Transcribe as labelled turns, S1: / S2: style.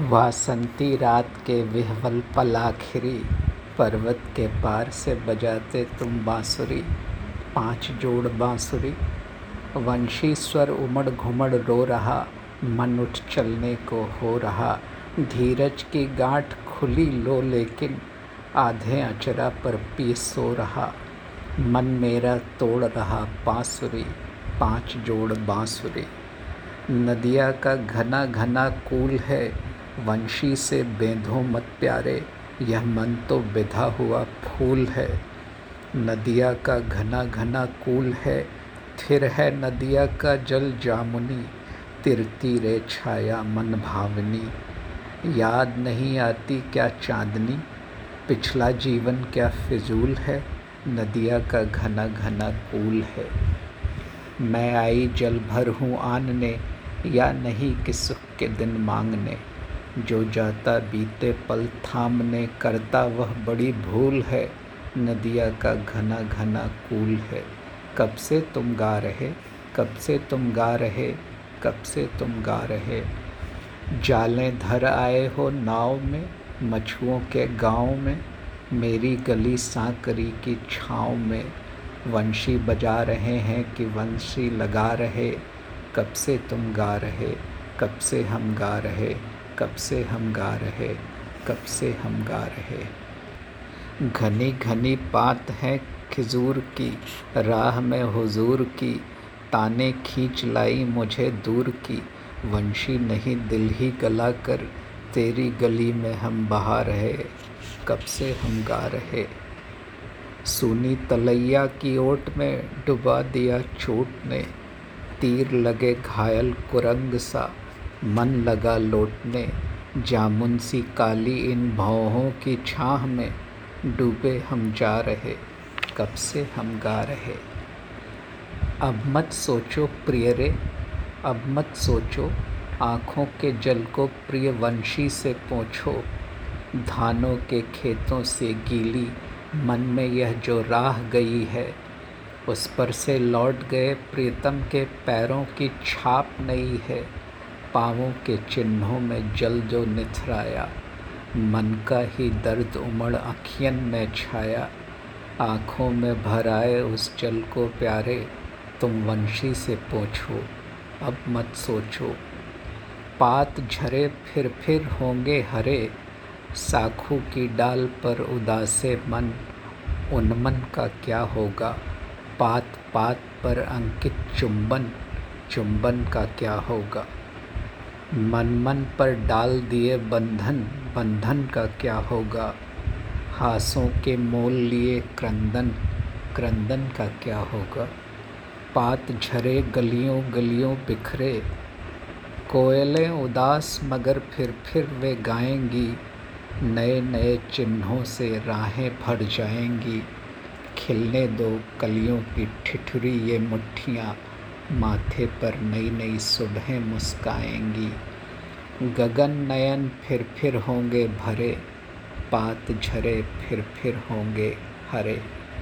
S1: वासंती रात के विह्वल पल आखिरी पर्वत के पार से बजाते तुम बांसुरी, पाँच जोड़ बांसुरी। वंशी स्वर उमड़ घुमड़ रो रहा, मन उठ चलने को हो रहा। धीरज की गांठ खुली लो लेकिन आधे अचरा पर पी सो रहा। मन मेरा तोड़ रहा बांसुरी, पाँच जोड़ बांसुरी। नदिया का घना घना कूल है वंशी से बेंधो मत प्यारे, यह मन तो बिधा हुआ फूल है। नदिया का घना घना कूल है, थिर है नदिया का जल जामुनी तिरती रे छाया मन भावनी। याद नहीं आती क्या चांदनी, पिछला जीवन क्या फिजूल है, नदिया का घना घना कूल है। मैं आई जल भर हूँ आनने, या नहीं कि सुख के दिन मांगने। जो जाता बीते पल थामने करता वह बड़ी भूल है। नदिया का घना घना कूल है। कब से तुम गा रहे, कब से तुम गा रहे, कब से तुम गा रहे। जालें धर आए हो नाव में, मछुओं के गाँव में, मेरी गली सांकरी की छाँव में। वंशी बजा रहे हैं कि वंशी लगा रहे, कब से तुम गा रहे, कब से हम गा रहे। कब से हम गा रहे, कब से हम गा रहे। घनी घनी पात है खिजूर की, राह में हुजूर की, ताने खींच लाई मुझे दूर की। वंशी नहीं दिल ही गला कर, तेरी गली में हम बहा रहे, कब से हम गा रहे। सुनी तलैया की ओट में डुबा दिया चोट ने, तीर लगे घायल कुरंग सा। मन लगा लौटने जामुन सी काली इन भौहों की छाह में डूबे हम जा रहे, कब से हम गा रहे। अब मत सोचो प्रिय रे अब मत सोचो आँखों के जल को प्रिय वंशी से पोछो। धानों के खेतों से गीली, मन में यह जो राह गई है, उस पर से लौट गए प्रीतम के पैरों की छाप नहीं है। पाँवों के चिन्हों में जल जो निथराया, मन का ही दर्द उमड़ अखियन में छाया, आँखों में भर आए उस जल को प्यारे, तुम वंशी से पूछो, अब मत सोचो। पात झरे फिर फिर होंगे हरे, साखू की डाल पर उदासे मन, उन्मन का क्या होगा? पात पात पर अंकित चुंबन चुंबन का क्या होगा? मन मन पर डाल दिए बंधन बंधन का क्या होगा? हाथों के मोल लिए क्रंदन क्रंदन का क्या होगा? पात झरे, गलियों गलियों बिखरे। कोयलें उदास, मगर फिर फिर वे गाएँगी। नए नए चिन्हों से राहें भर जाएँगी। खिलने दो कलियों की ठिठुरी ये मुट्ठियाँ। माथे पर नई नई सुबहें मुस्काएँगी। गगन नयन फिर फिर होंगे भरे, पात झरे फिर फिर होंगे हरे।